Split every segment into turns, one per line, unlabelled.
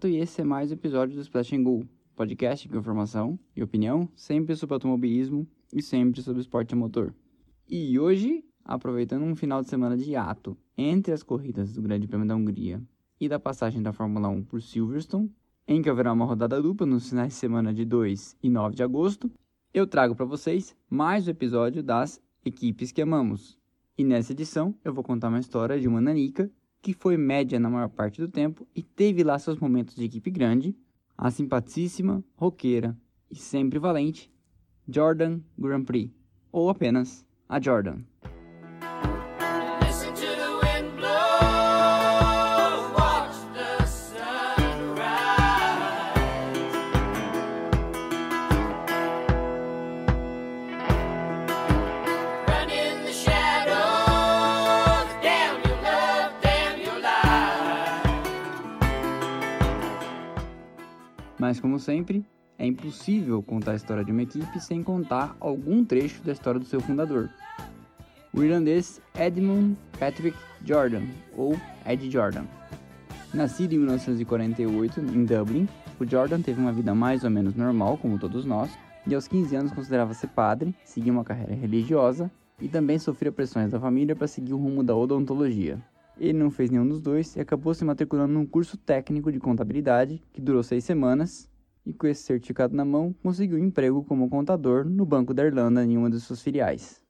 Lamonato e esse é mais um episódio do Splash and Go, podcast com informação e opinião, sempre sobre automobilismo e sempre sobre esporte a motor. E hoje, aproveitando um final de semana de ato entre as corridas do Grande Prêmio da Hungria e da passagem da Fórmula 1 por Silverstone, em que haverá uma rodada dupla nos finais de semana de 2 e 9 de agosto, eu trago para vocês mais um episódio das Equipes que Amamos. E nessa edição eu vou contar uma história de uma nanica que foi média na maior parte do tempo e teve lá seus momentos de equipe grande, a simpaticíssima, roqueira e sempre valente Jordan Grand Prix, ou apenas a Jordan. Mas como sempre, é impossível contar a história de uma equipe sem contar algum trecho da história do seu fundador. O irlandês Edmund Patrick Jordan, ou Ed Jordan. Nascido em 1948 em Dublin, o Jordan teve uma vida mais ou menos normal, como todos nós, e aos 15 anos considerava-se padre, seguia uma carreira religiosa e também sofria pressões da família para seguir o rumo da odontologia. Ele não fez nenhum dos dois e acabou se matriculando num curso técnico de contabilidade que durou seis semanas e com esse certificado na mão conseguiu um emprego como contador no Banco da Irlanda em uma de suas filiais.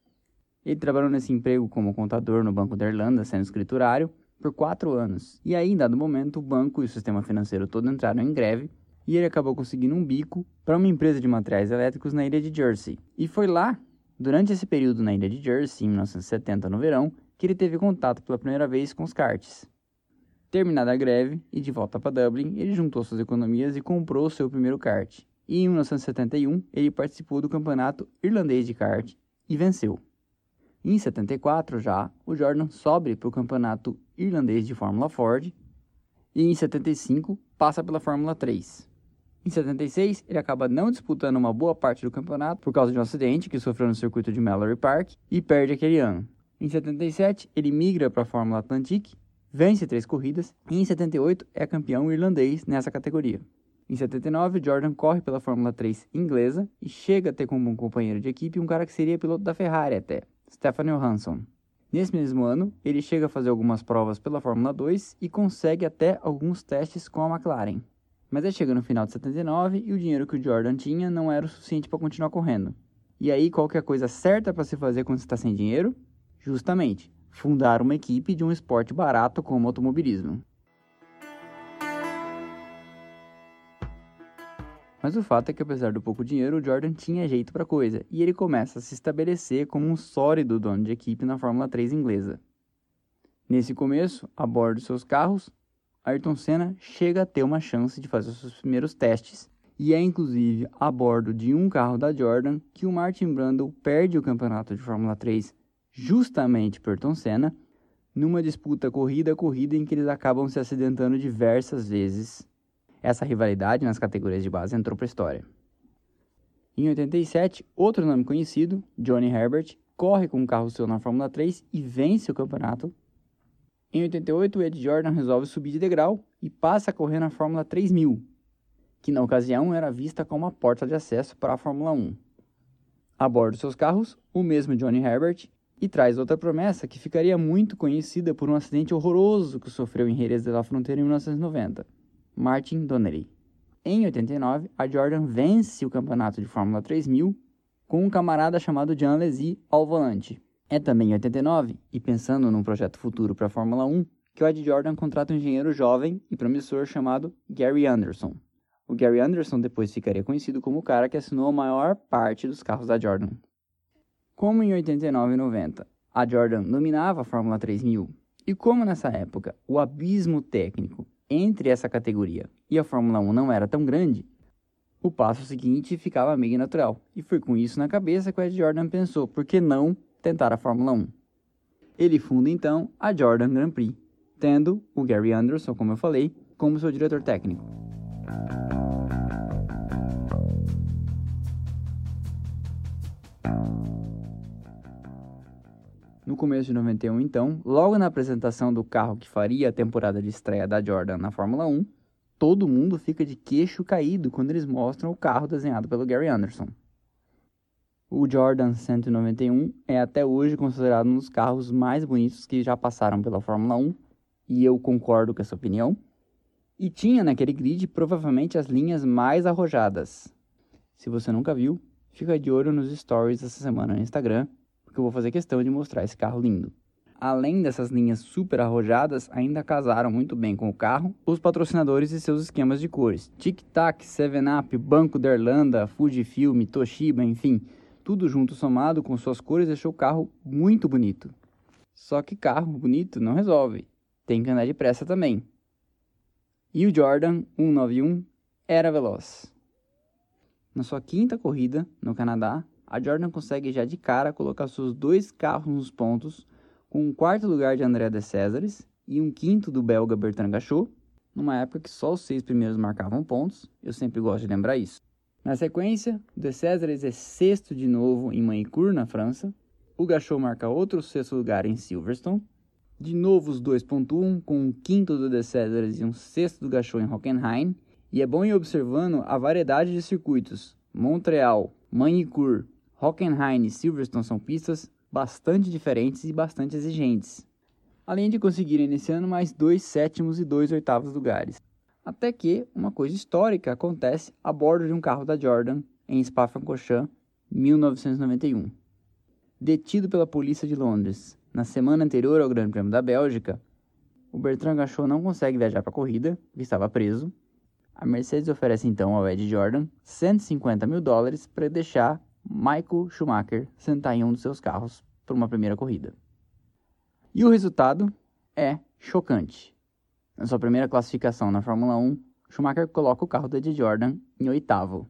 Ele trabalhou nesse emprego como contador no Banco da Irlanda, sendo escriturário, por quatro anos. E aí, em dado momento, o banco e o sistema financeiro todo entraram em greve e ele acabou conseguindo um bico para uma empresa de materiais elétricos na ilha de Jersey. E foi lá, durante esse período na ilha de Jersey, em 1970, no verão, que ele teve contato pela primeira vez com os karts. Terminada a greve e de volta para Dublin, ele juntou suas economias e comprou seu primeiro kart. E em 1971, ele participou do campeonato irlandês de kart e venceu. Em 74 já, o Jordan sobe para o campeonato irlandês de Fórmula Ford e em 75 passa pela Fórmula 3. Em 76, ele acaba não disputando uma boa parte do campeonato por causa de um acidente que sofreu no circuito de Mallory Park e perde aquele ano. Em 77, ele migra para a Fórmula Atlantic, vence três corridas e em 78 é campeão irlandês nessa categoria. Em 79, Jordan corre pela Fórmula 3 inglesa e chega a ter como um companheiro de equipe um cara que seria piloto da Ferrari até, Stefano Johansson. Nesse mesmo ano, ele chega a fazer algumas provas pela Fórmula 2 e consegue até alguns testes com a McLaren. Mas aí chega no final de 79 e o dinheiro que o Jordan tinha não era o suficiente para continuar correndo. E aí, qual que é a coisa certa para se fazer quando está sem dinheiro? Justamente, fundar uma equipe de um esporte barato como o automobilismo. Mas o fato é que, apesar do pouco dinheiro, o Jordan tinha jeito para coisa e ele começa a se estabelecer como um sólido dono de equipe na Fórmula 3 inglesa. Nesse começo, a bordo de seus carros, Ayrton Senna chega a ter uma chance de fazer seus primeiros testes e é inclusive a bordo de um carro da Jordan que o Martin Brundle perde o campeonato de Fórmula 3 justamente por Ayrton Senna numa disputa corrida a corrida em que eles acabam se acidentando diversas vezes. Essa rivalidade nas categorias de base entrou para a história. Em 87, outro nome conhecido, Johnny Herbert, corre com um carro seu na Fórmula 3 e vence o campeonato. Em 88, o Ed Jordan resolve subir de degrau e passa a correr na Fórmula 3000, que na ocasião era vista como a porta de acesso para a Fórmula 1. A bordo de seus carros, o mesmo Johnny Herbert e traz outra promessa que ficaria muito conhecida por um acidente horroroso que sofreu em Jerez de la Fronteira em 1990. Martin Donnelly. Em 89, a Jordan vence o campeonato de Fórmula 3000 com um camarada chamado Jean Alesi ao volante. É também em 89, e pensando num projeto futuro para a Fórmula 1, que o Ed Jordan contrata um engenheiro jovem e promissor chamado Gary Anderson. O Gary Anderson depois ficaria conhecido como o cara que assinou a maior parte dos carros da Jordan. Como em 89 e 90 a Jordan dominava a Fórmula 3000, e como nessa época o abismo técnico entre essa categoria e a Fórmula 1 não era tão grande, o passo seguinte ficava meio natural. E foi com isso na cabeça que o Ed Jordan pensou, por que não tentar a Fórmula 1? Ele funda então a Jordan Grand Prix, tendo o Gary Anderson, como eu falei, como seu diretor técnico. No começo de 91, então, logo na apresentação do carro que faria a temporada de estreia da Jordan na Fórmula 1, todo mundo fica de queixo caído quando eles mostram o carro desenhado pelo Gary Anderson. O Jordan 191 é até hoje considerado um dos carros mais bonitos que já passaram pela Fórmula 1, e eu concordo com essa opinião. E tinha naquele grid provavelmente as linhas mais arrojadas. Se você nunca viu, fica de olho nos stories essa semana no Instagram, porque eu vou fazer questão de mostrar esse carro lindo. Além dessas linhas super arrojadas, ainda casaram muito bem com o carro os patrocinadores e seus esquemas de cores. Tic Tac, 7-Up, Banco da Irlanda, Fujifilm, Toshiba, enfim, tudo junto somado com suas cores deixou o carro muito bonito. Só que carro bonito não resolve, tem que andar depressa também. E o Jordan 191 era veloz. Na sua quinta corrida no Canadá, a Jordan consegue já de cara colocar seus dois carros nos pontos, com um quarto lugar de André de Césares e um quinto do belga Bertrand Gachot, numa época que só os seis primeiros marcavam pontos, eu sempre gosto de lembrar isso. Na sequência, De Césares é sexto de novo em Manicourt, na França. O Gachot marca outro sexto lugar em Silverstone. De novo os dois pontuam, com um quinto do De Césares e um sexto do Gachot em Hockenheim. E é bom ir observando a variedade de circuitos. Montreal, Manicourt, Hockenheim e Silverstone são pistas bastante diferentes e bastante exigentes. Além de conseguirem nesse ano mais dois sétimos e dois oitavos lugares. Até que uma coisa histórica acontece a bordo de um carro da Jordan em Spa-Francorchamps, 1991. Detido pela polícia de Londres na semana anterior ao Grande Prêmio da Bélgica, o Bertrand Gachot não consegue viajar para a corrida, porque estava preso. A Mercedes oferece então ao Ed Jordan 150 mil dólares para deixar Michael Schumacher sentar em um dos seus carros para uma primeira corrida. E o resultado é chocante. Na sua primeira classificação na Fórmula 1, Schumacher coloca o carro do Ed Jordan em oitavo,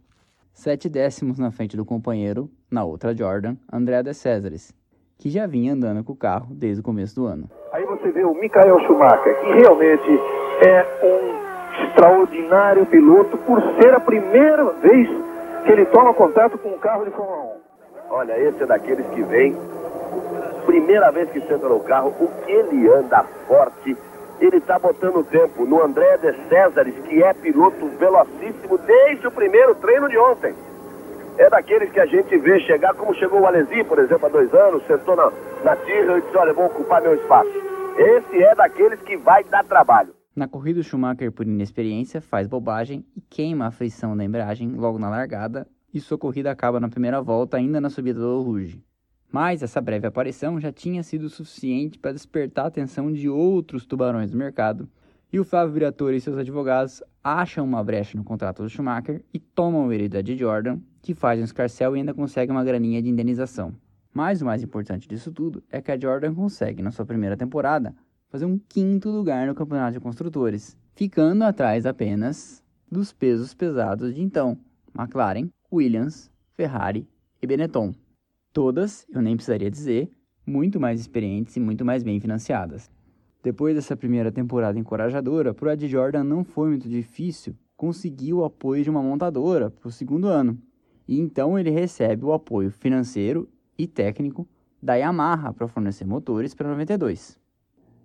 sete décimos na frente do companheiro, na outra Jordan, André de Césares, que já vinha andando com o carro desde o começo do ano.
Aí você vê o Michael Schumacher, que realmente é um extraordinário piloto por ser a primeira vez que ele toma contato com um carro de Fórmula 1.
Olha, esse é daqueles que vem, primeira vez que senta no carro, o que ele anda forte, ele está botando tempo no André de Césares, que é piloto velocíssimo desde o primeiro treino de ontem. É daqueles que a gente vê chegar, como chegou o Alesi, por exemplo, há dois anos, sentou na, na tirra e disse, olha, vou ocupar meu espaço. Esse é daqueles que vai dar trabalho.
Na corrida, o Schumacher, por inexperiência, faz bobagem e queima a frição da embreagem logo na largada, e sua corrida acaba na primeira volta, ainda na subida do Rouge. Mas essa breve aparição já tinha sido suficiente para despertar a atenção de outros tubarões do mercado, e o Flávio Briatore e seus advogados acham uma brecha no contrato do Schumacher e tomam ele da de Jordan, que faz um escarcel e ainda consegue uma graninha de indenização. Mas o mais importante disso tudo é que a Jordan consegue, na sua primeira temporada, fazer um quinto lugar no campeonato de construtores, ficando atrás apenas dos pesos pesados de então, McLaren, Williams, Ferrari e Benetton. Todas, eu nem precisaria dizer, muito mais experientes e muito mais bem financiadas. Depois dessa primeira temporada encorajadora, para o Ed Jordan não foi muito difícil conseguir o apoio de uma montadora para o segundo ano. E então ele recebe o apoio financeiro e técnico da Yamaha para fornecer motores para 92.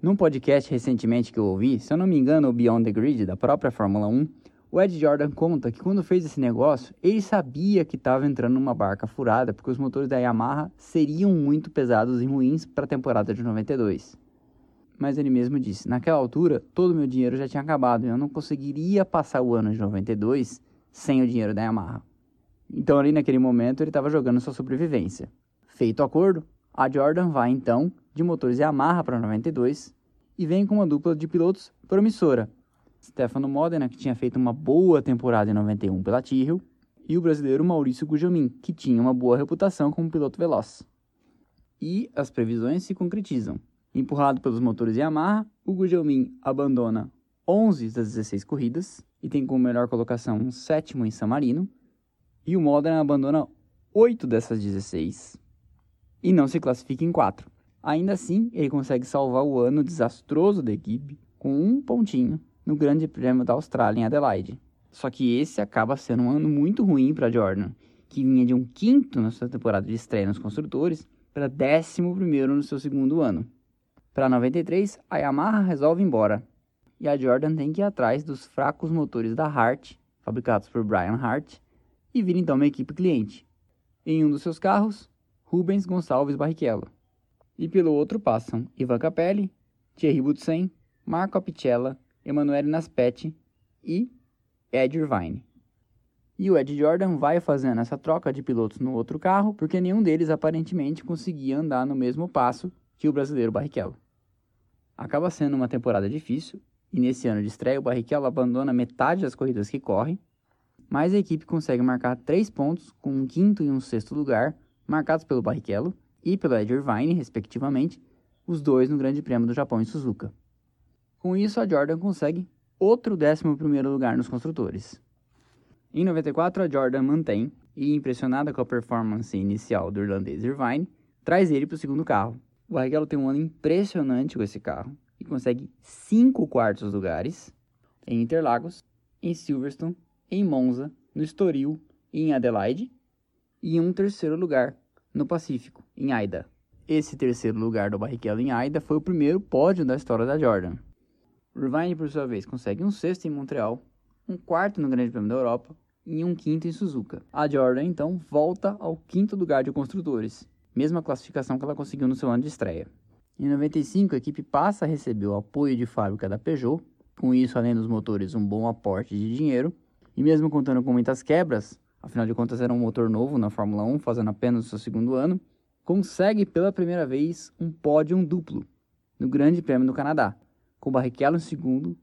Num podcast recentemente que eu ouvi, se eu não me engano, o Beyond the Grid da própria Fórmula 1, o Ed Jordan conta que quando fez esse negócio, ele sabia que estava entrando numa barca furada, porque os motores da Yamaha seriam muito pesados e ruins para a temporada de 92. Mas ele mesmo disse: naquela altura, todo o meu dinheiro já tinha acabado e eu não conseguiria passar o ano de 92 sem o dinheiro da Yamaha. Então, ali naquele momento, ele estava jogando sua sobrevivência. Feito o acordo, a Jordan vai então de motores Yamaha para 92 e vem com uma dupla de pilotos promissora. Stefano Modena, que tinha feito uma boa temporada em 91 pela Tyrrell, e o brasileiro Maurício Gugelmin, que tinha uma boa reputação como piloto veloz. E as previsões se concretizam. Empurrado pelos motores Yamaha, o Gugelmin abandona 11 das 16 corridas e tem como melhor colocação um sétimo em San Marino, e o Modena abandona 8 dessas 16 e não se classifica em 4. Ainda assim, ele consegue salvar o ano desastroso da equipe com um pontinho no Grande Prêmio da Austrália em Adelaide. Só que esse acaba sendo um ano muito ruim para Jordan, que vinha de um quinto na sua temporada de estreia nos construtores para 11 no seu segundo ano. Para 93, a Yamaha resolve ir embora e a Jordan tem que ir atrás dos fracos motores da Hart, fabricados por Brian Hart, e vira então uma equipe cliente. Em um dos seus carros, Rubens Gonçalves Barrichello. E pelo outro passam Ivan Capelli, Thierry Boutsen, Marco Apicella, Emanuele Naspetti e Ed Irvine. E o Ed Jordan vai fazendo essa troca de pilotos no outro carro, porque nenhum deles aparentemente conseguia andar no mesmo passo que o brasileiro Barrichello. Acaba sendo uma temporada difícil, e nesse ano de estreia o Barrichello abandona metade das corridas que corre, mas a equipe consegue marcar três pontos com um quinto e um sexto lugar, marcados pelo Barrichello e pelo Ed Irvine, respectivamente, os dois no Grande Prêmio do Japão em Suzuka. Com isso, a Jordan consegue outro 11 lugar nos construtores. Em 94, a Jordan mantém, e impressionada com a performance inicial do irlandês Irvine, traz ele para o segundo carro. O Barrichello tem um ano impressionante com esse carro e consegue 5 quartos lugares em Interlagos, em Silverstone, em Monza, no Estoril e em Adelaide, e um terceiro lugar no Pacífico, em Aida. Esse terceiro lugar do Barrichello em Aida foi o primeiro pódio da história da Jordan. Irvine, por sua vez, consegue um sexto em Montreal, um quarto no Grande Prêmio da Europa e um quinto em Suzuka. A Jordan, então, volta ao quinto lugar de construtores, mesma classificação que ela conseguiu no seu ano de estreia. Em 95, a equipe passa a receber o apoio de fábrica da Peugeot, com isso, além dos motores, um bom aporte de dinheiro, e mesmo contando com muitas quebras, afinal de contas era um motor novo na Fórmula 1, fazendo apenas o seu segundo ano, consegue pela primeira vez um pódio duplo no Grande Prêmio do Canadá, com Barrichello em segundo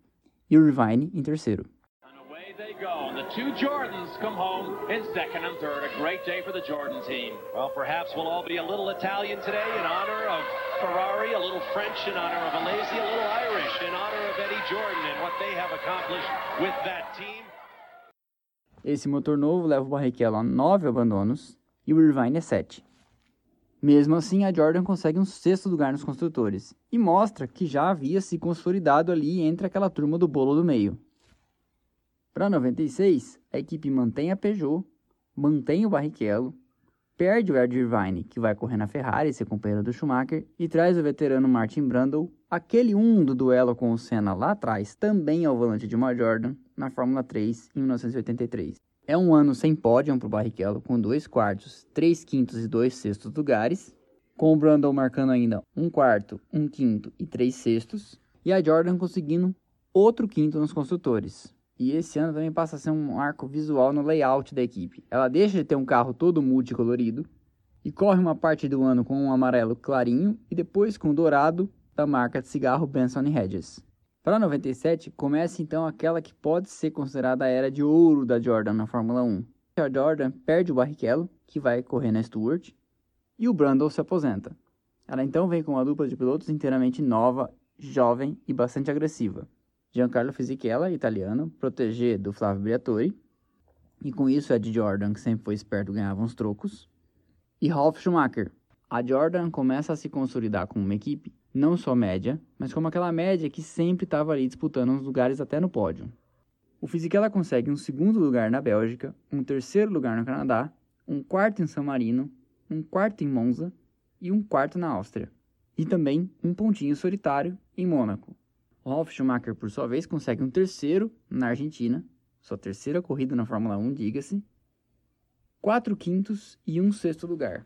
e Irvine em terceiro.
The two Jordans come home in second and third. A great day for the Jordan team. Well, perhaps we'll all be a little Italian today in honor of Ferrari, a little French in honor of Alesi, a little Irish in honor of Eddie Jordan and what they have accomplished with that team.
Esse motor novo leva o Barrichello a 9 abandonos e o Irvine a 7. Mesmo assim, a Jordan consegue um sexto lugar nos construtores e mostra que já havia se consolidado ali entre aquela turma do bolo do meio. Para 96, a equipe mantém a Peugeot, mantém o Barrichello, perde o Ed Irvine, que vai correr na Ferrari, ser companheiro do Schumacher, e traz o veterano Martin Brundle, aquele um do duelo com o Senna lá atrás, também ao volante de uma Jordan, na Fórmula 3 em 1983. É um ano sem pódio para o Barrichello, com dois quartos, três quintos e dois sextos lugares, com o Brundle marcando ainda um quarto, um quinto e três sextos, e a Jordan conseguindo outro quinto nos construtores. E esse ano também passa a ser um marco visual no layout da equipe. Ela deixa de ter um carro todo multicolorido e corre uma parte do ano com um amarelo clarinho e depois com o dourado da marca de cigarro Benson Hedges. Para 97, começa então aquela que pode ser considerada a era de ouro da Jordan na Fórmula 1. A Jordan perde o Barrichello, que vai correr na Stewart, e o Brundle se aposenta. Ela então vem com uma dupla de pilotos inteiramente nova, jovem e bastante agressiva. Giancarlo Fisichella, italiano, protege do Flávio Briatore, e com isso Ed Jordan, que sempre foi esperto, ganhava uns trocos, e Ralf Schumacher. A Jordan começa a se consolidar como uma equipe não só média, mas como aquela média que sempre estava ali disputando uns lugares até no pódio. O Fisichella consegue um segundo lugar na Bélgica, um terceiro lugar no Canadá, um quarto em San Marino, um quarto em Monza e um quarto na Áustria. E também um pontinho solitário em Mônaco. O Ralf Schumacher, por sua vez, consegue um terceiro na Argentina, sua terceira corrida na Fórmula 1, diga-se, quatro quintos e um sexto lugar.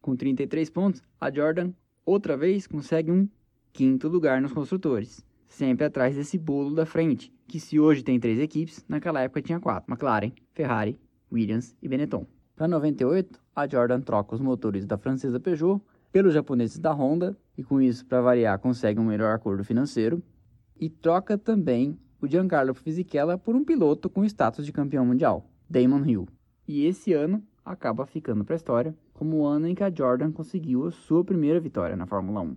Com 33 pontos, a Jordan outra vez consegue um quinto lugar nos construtores, sempre atrás desse bolo da frente, que se hoje tem três equipes, naquela época tinha quatro: McLaren, Ferrari, Williams e Benetton. Para 98, a Jordan troca os motores da francesa Peugeot pelos japoneses da Honda e com isso, para variar, consegue um melhor acordo financeiro e troca também o Giancarlo Fisichella por um piloto com status de campeão mundial, Damon Hill. E esse ano acaba ficando para a história como o ano em que a Jordan conseguiu a sua primeira vitória na Fórmula 1.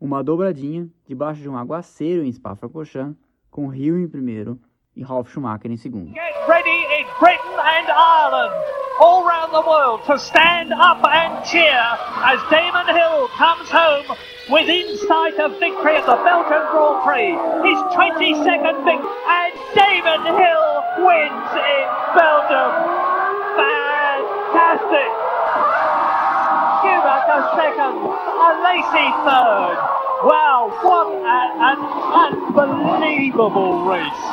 Uma dobradinha debaixo de um aguaceiro em Spa-Francorchamps, com Hill em primeiro e Ralf Schumacher em segundo.
Get ready in Britain and Ireland, all round the world, to stand up and cheer as Damon Hill comes home with insight of victory at the Belgian Grand Prix. His 22nd victory, and Damon Hill wins in Belgium. Fantastic! Schumacher a second, a Lacey third. Wow, what an, an unbelievable race.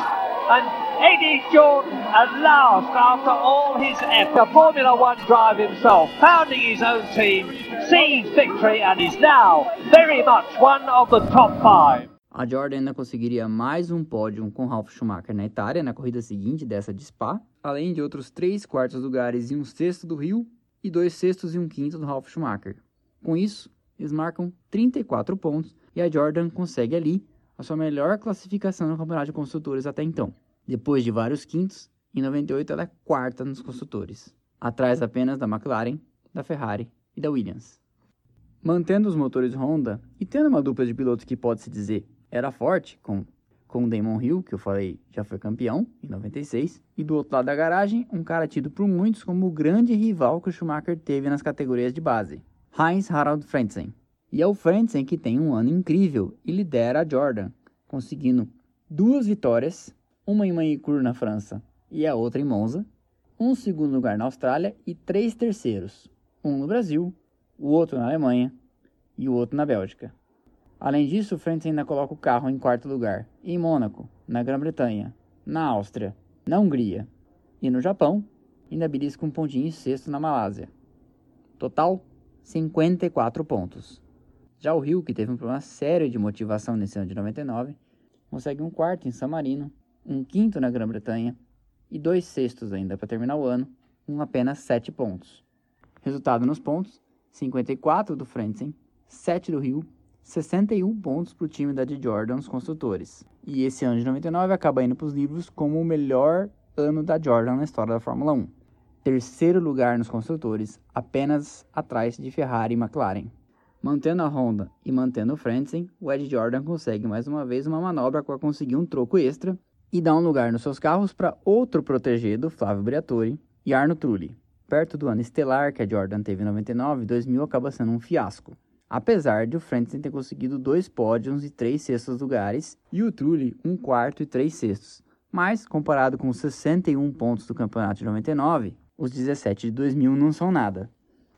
And Eddie Jordan at last, after all his effort, Formula One drive himself, founding his own team, sees victory and is now very much one of the top five.
A Jordan ainda conseguiria mais um pódio com Ralf Schumacher na Itália, na corrida seguinte dessa de Spa, além de outros três quartos lugares e um sexto do Rio, e dois sextos e um quinto do Ralf Schumacher. Com isso, eles marcam 34 pontos e a Jordan consegue ali a sua melhor classificação no Campeonato de Construtores até então. Depois de vários quintos, em 98 ela é quarta nos construtores, atrás apenas da McLaren, da Ferrari e da Williams. Mantendo os motores Honda e tendo uma dupla de pilotos que pode-se dizer era forte, com, com o Damon Hill, que eu falei já foi campeão em 96, e do outro lado da garagem, um cara tido por muitos como o grande rival que o Schumacher teve nas categorias de base, Heinz Harald Frentzen. E é o Frentzen que tem um ano incrível e lidera a Jordan, conseguindo duas vitórias, uma em Manicur na França e a outra em Monza, um segundo lugar na Austrália e três terceiros, um no Brasil, o outro na Alemanha e o outro na Bélgica. Além disso, o Frentzen ainda coloca o carro em quarto lugar em Mônaco, na Grã-Bretanha, na Áustria, na Hungria e no Japão, ainda belisca um pontinho em sexto na Malásia. Total, 54 pontos. Já o Rio, que teve um problema sério de motivação nesse ano de 99, consegue um quarto em San Marino, um quinto na Grã-Bretanha e dois sextos ainda para terminar o ano, com apenas 7 pontos. Resultado nos pontos: 54 do Frentzen, 7 do Rio 61 pontos para o time da Jordan, os construtores. E esse ano de 99 acaba indo para os livros como o melhor ano da Jordan na história da Fórmula 1. Terceiro lugar nos construtores, apenas atrás de Ferrari e McLaren. Mantendo a Honda e mantendo o Frentzen, o Ed Jordan consegue mais uma vez uma manobra para conseguir um troco extra e dá um lugar nos seus carros para outro protegido, Flávio Briatore e Arno Trulli. Perto do ano estelar que a Jordan teve em 99, 2000 acaba sendo um fiasco apesar de o Frentzen ter conseguido dois pódios e três sextos lugares, e o Trulli um quarto e três sextos. Mas, comparado com os 61 pontos do campeonato de 99, os 17 de 2000 não são nada.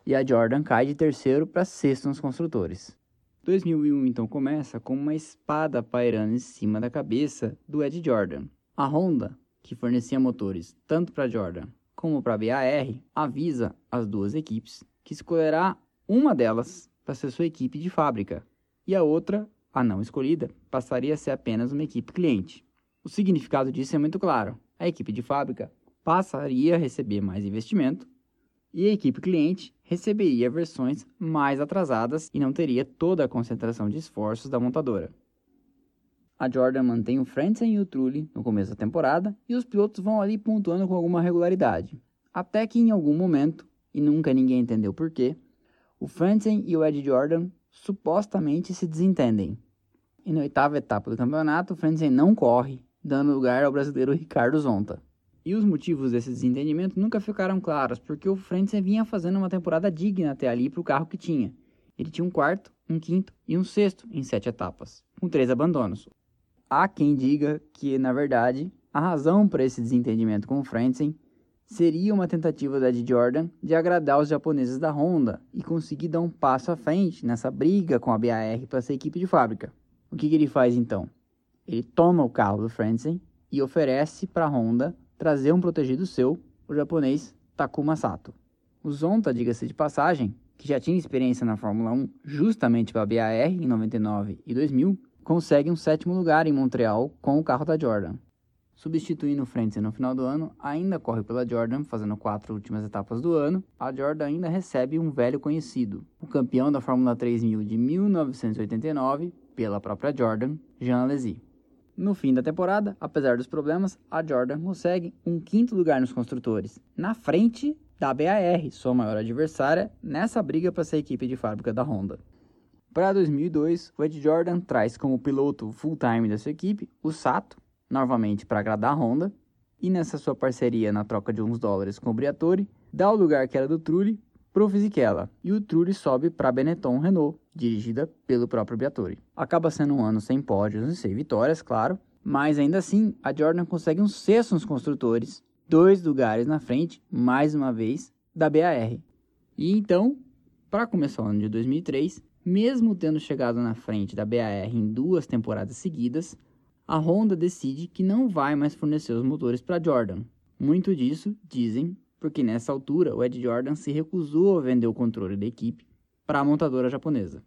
E a Jordan cai de terceiro para sexto nos construtores. 2001 então começa com uma espada pairando em cima da cabeça do Ed Jordan. A Honda, que fornecia motores tanto para Jordan como para a BAR, avisa as duas equipes que escolherá uma delas para ser sua equipe de fábrica, e a outra, a não escolhida, passaria a ser apenas uma equipe cliente. O significado disso é muito claro. A equipe de fábrica passaria a receber mais investimento e a equipe cliente receberia versões mais atrasadas e não teria toda a concentração de esforços da montadora. A Jordan mantém o Frentzen e o Trulli no começo da temporada e os pilotos vão ali pontuando com alguma regularidade. Até que em algum momento, e nunca ninguém entendeu porquê, o Frentzen e o Ed Jordan supostamente se desentendem. E na oitava etapa do campeonato, o Frentzen não corre, dando lugar ao brasileiro Ricardo Zonta. E os motivos desse desentendimento nunca ficaram claros, porque o Frentzen vinha fazendo uma temporada digna até ali para o carro que tinha. Ele tinha um quarto, um quinto e um sexto em sete etapas, com três abandonos. Há quem diga que, na verdade, a razão para esse desentendimento com o Frentzen seria uma tentativa da Ed Jordan de agradar os japoneses da Honda e conseguir dar um passo à frente nessa briga com a BAR para ser equipe de fábrica. O que, que ele faz então? Ele toma o carro do Frentzen e oferece para a Honda trazer um protegido seu, o japonês Takuma Sato. O Zonta, diga-se de passagem, que já tinha experiência na Fórmula 1 justamente para a BAR em 99 e 2000, consegue um sétimo lugar em Montreal com o carro da Jordan. Substituindo o Frentzen no final do ano, ainda corre pela Jordan, fazendo quatro últimas etapas do ano. A Jordan ainda recebe um velho conhecido, o campeão da Fórmula 3000 de 1989, pela própria Jordan, Jean Alesi. No fim da temporada, apesar dos problemas, a Jordan consegue um quinto lugar nos construtores, na frente da BAR, sua maior adversária, nessa briga para ser equipe de fábrica da Honda. Para 2002, o Ed Jordan traz como piloto full-time da sua equipe o Sato, novamente para agradar a Honda, e nessa sua parceria na troca de uns dólares com o Briatore, dá o lugar que era do Trulli para o Fisichella, e o Trulli sobe para Benetton Renault, dirigida pelo próprio Briatore. Acaba sendo um ano sem pódios e sem vitórias, claro, mas ainda assim a Jordan consegue um sexto nos construtores, dois lugares na frente, mais uma vez, da BAR. E então, para começar o ano de 2003, mesmo tendo chegado na frente da BAR em duas temporadas seguidas, a Honda decide que não vai mais fornecer os motores para Jordan. Muito disso, dizem, porque nessa altura o Ed Jordan se recusou a vender o controle da equipe para a montadora japonesa.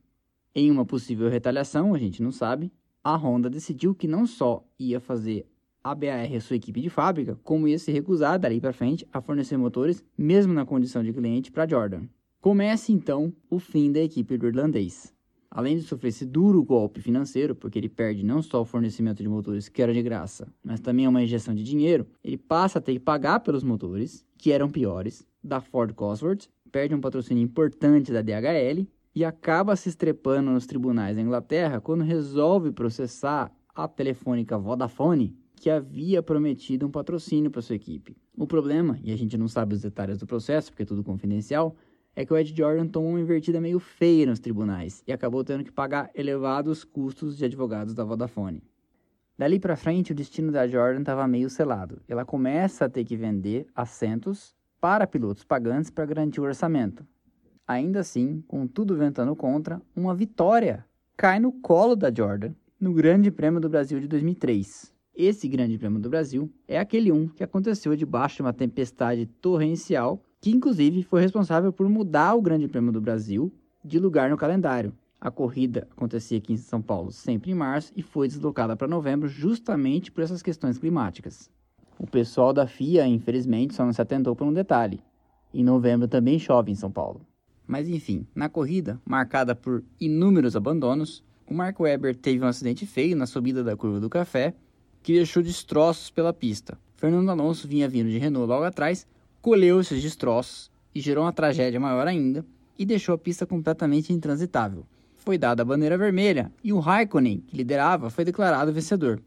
Em uma possível retaliação, a gente não sabe, a Honda decidiu que não só ia fazer a BAR sua equipe de fábrica, como ia se recusar dali para frente a fornecer motores, mesmo na condição de cliente, para Jordan. Começa então o fim da equipe do irlandês. Além de sofrer esse duro golpe financeiro, porque ele perde não só o fornecimento de motores que era de graça, mas também uma injeção de dinheiro, ele passa a ter que pagar pelos motores, que eram piores, da Ford Cosworth, perde um patrocínio importante da DHL e acaba se estrepando nos tribunais da Inglaterra quando resolve processar a telefônica Vodafone, que havia prometido um patrocínio para sua equipe. O problema, e a gente não sabe os detalhes do processo, porque é tudo confidencial, é que o Ed Jordan tomou uma invertida meio feia nos tribunais e acabou tendo que pagar elevados custos de advogados da Vodafone. Dali para frente, o destino da Jordan estava meio selado. Ela começa a ter que vender assentos para pilotos pagantes para garantir o orçamento. Ainda assim, com tudo ventando contra, uma vitória cai no colo da Jordan no Grande Prêmio do Brasil de 2003. Esse Grande Prêmio do Brasil é aquele um que aconteceu debaixo de uma tempestade torrencial que inclusive foi responsável por mudar o Grande Prêmio do Brasil de lugar no calendário. A corrida acontecia aqui em São Paulo sempre em março e foi deslocada para novembro justamente por essas questões climáticas. O pessoal da FIA, infelizmente, só não se atentou por um detalhe. Em novembro também chove em São Paulo. Mas enfim, na corrida, marcada por inúmeros abandonos, o Mark Webber teve um acidente feio na subida da curva do café, que deixou destroços pela pista. Fernando Alonso vinha vindo de Renault logo atrás, colheu esses destroços e gerou uma tragédia maior ainda e deixou a pista completamente intransitável. Foi dada a bandeira vermelha e o Raikkonen, que liderava, foi declarado vencedor.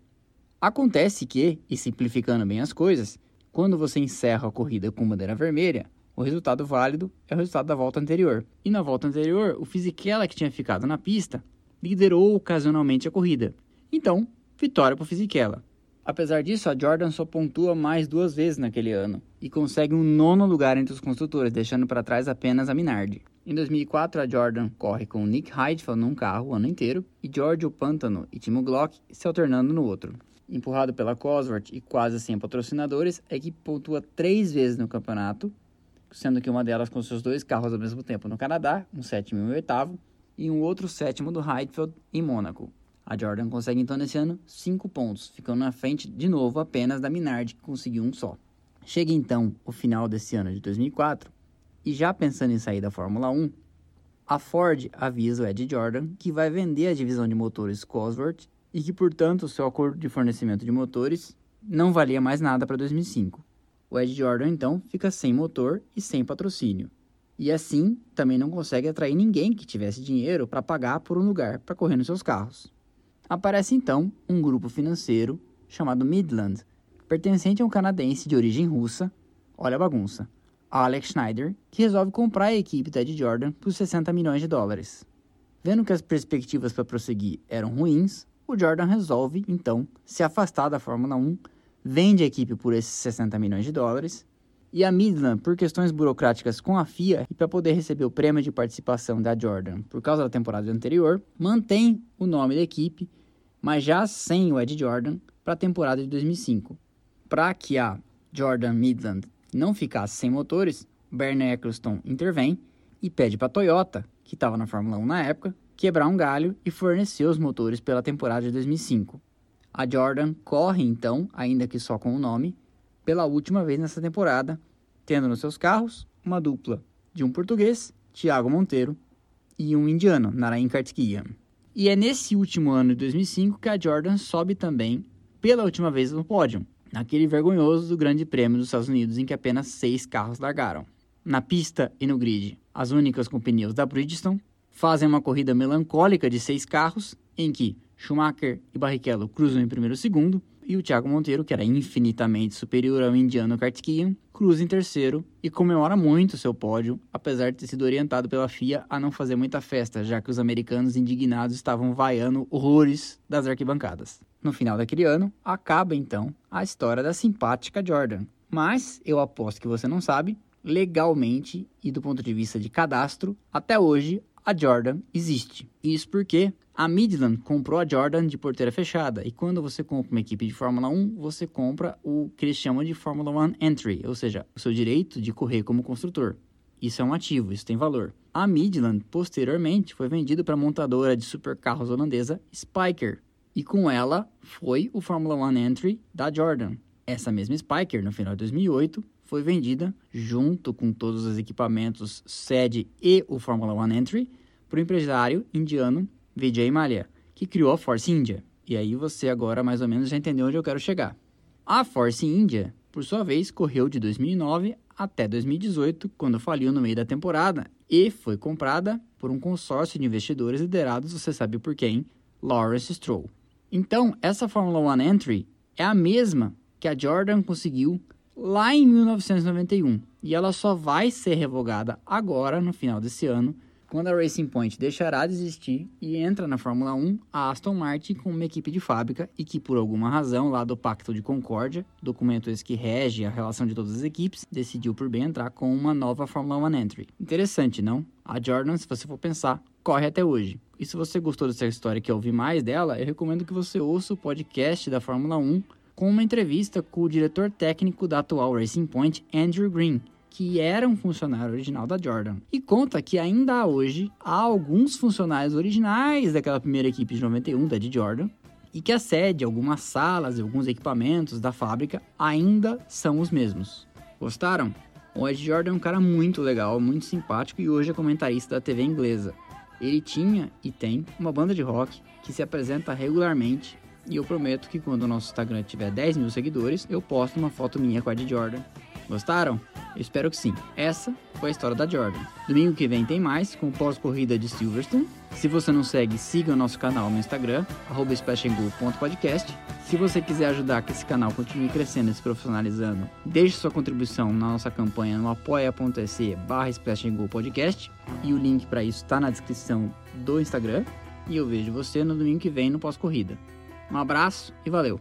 Acontece que, e simplificando bem as coisas, quando você encerra a corrida com bandeira vermelha, o resultado válido é o resultado da volta anterior. E na volta anterior, o Fisichella, que tinha ficado na pista, liderou ocasionalmente a corrida. Então, vitória para o Fisichella. Apesar disso, a Jordan só pontua mais duas vezes naquele ano e consegue um nono lugar entre os construtores, deixando para trás apenas a Minardi. Em 2004, a Jordan corre com Nick Heidfeld num carro o ano inteiro e Giorgio Pantano e Timo Glock se alternando no outro. Empurrado pela Cosworth e quase sem patrocinadores, a equipe pontua três vezes no campeonato, sendo que uma delas com seus dois carros ao mesmo tempo no Canadá, um sétimo e um oitavo, e um outro sétimo do Heidfeld em Mônaco. A Jordan consegue então nesse ano 5 pontos, ficando na frente de novo apenas da Minardi, que conseguiu um só. Chega então o final desse ano de 2004 e já pensando em sair da Fórmula 1, a Ford avisa o Ed Jordan que vai vender a divisão de motores Cosworth e que, portanto, seu acordo de fornecimento de motores não valia mais nada para 2005. O Ed Jordan então fica sem motor e sem patrocínio. E assim também não consegue atrair ninguém que tivesse dinheiro para pagar por um lugar para correr nos seus carros. Aparece então um grupo financeiro chamado Midland, pertencente a um canadense de origem russa, olha a bagunça, Alex Schneider, que resolve comprar a equipe Ted Jordan por 60 milhões de dólares. Vendo que as perspectivas para prosseguir eram ruins, o Jordan resolve, então, se afastar da Fórmula 1, vende a equipe por esses 60 milhões de dólares, e a Midland, por questões burocráticas com a FIA e para poder receber o prêmio de participação da Jordan por causa da temporada anterior, mantém o nome da equipe mas já sem o Ed Jordan para a temporada de 2005. Para que a Jordan Midland não ficasse sem motores, Bernie Eccleston intervém e pede para a Toyota, que estava na Fórmula 1 na época, quebrar um galho e fornecer os motores pela temporada de 2005. A Jordan corre então, ainda que só com o nome, pela última vez nessa temporada, tendo nos seus carros uma dupla de um português, Thiago Monteiro, e um indiano, Narain Kartikeyan. E é nesse último ano de 2005 que a Jordan sobe também pela última vez no pódio, naquele vergonhoso do Grande Prêmio dos Estados Unidos em que apenas seis carros largaram. Na pista e no grid, as únicas com pneus da Bridgestone fazem uma corrida melancólica de seis carros, em que Schumacher e Barrichello cruzam em primeiro segundo, e o Thiago Monteiro, que era infinitamente superior ao indiano Kartikeyan, cruza em terceiro e comemora muito seu pódio, apesar de ter sido orientado pela FIA a não fazer muita festa, já que os americanos indignados estavam vaiando horrores das arquibancadas. No final daquele ano, acaba então a história da simpática Jordan. Mas eu aposto que você não sabe legalmente e do ponto de vista de cadastro, até hoje a Jordan existe. Isso porque a Midland comprou a Jordan de porteira fechada. E quando você compra uma equipe de Fórmula 1, você compra o que eles chamam de Fórmula 1 Entry, ou seja, o seu direito de correr como construtor. Isso é um ativo, isso tem valor. A Midland, posteriormente, foi vendida para a montadora de supercarros holandesa Spyker. E com ela foi o Fórmula 1 Entry da Jordan. Essa mesma Spyker, no final de 2008, foi vendida junto com todos os equipamentos sede e o Fórmula 1 Entry para o empresário indiano Vijay Mallya, que criou a Force India. E aí você agora mais ou menos já entendeu onde eu quero chegar. A Force India, por sua vez, correu de 2009 até 2018, quando faliu no meio da temporada e foi comprada por um consórcio de investidores liderados, você sabe por quem? Lawrence Stroll. Então, essa Fórmula 1 Entry é a mesma que a Jordan conseguiu lá em 1991 e ela só vai ser revogada agora, no final desse ano, quando a Racing Point deixará de existir e entra na Fórmula 1 a Aston Martin com uma equipe de fábrica e que, por alguma razão, lá do Pacto de Concórdia, documento esse que rege a relação de todas as equipes, decidiu por bem entrar com uma nova Fórmula 1 Entry. Interessante, não? A Jordan, se você for pensar, corre até hoje. E se você gostou dessa história e quer ouvir mais dela, eu recomendo que você ouça o podcast da Fórmula 1 com uma entrevista com o diretor técnico da atual Racing Point, Andrew Green, que era um funcionário original da Jordan. E conta que ainda hoje há alguns funcionários originais daquela primeira equipe de 91, da de Jordan, e que a sede, algumas salas e alguns equipamentos da fábrica ainda são os mesmos. Gostaram? O Ed Jordan é um cara muito legal, muito simpático e hoje é comentarista da TV inglesa. Ele tinha e tem uma banda de rock que se apresenta regularmente e eu prometo que quando o nosso Instagram tiver 10 mil seguidores, eu posto uma foto minha com a Ed Jordan. Gostaram? Eu espero que sim. Essa foi a história da Jordan. Domingo que vem tem mais com pós-corrida de Silverstone. Se você não segue, siga o nosso canal no Instagram, @splashengol.podcast. Se você quiser ajudar que esse canal continue crescendo e se profissionalizando, deixe sua contribuição na nossa campanha no apoia.se barra Podcast. E o link para isso está na descrição do Instagram. E eu vejo você no domingo que vem no pós-corrida. Um abraço e valeu!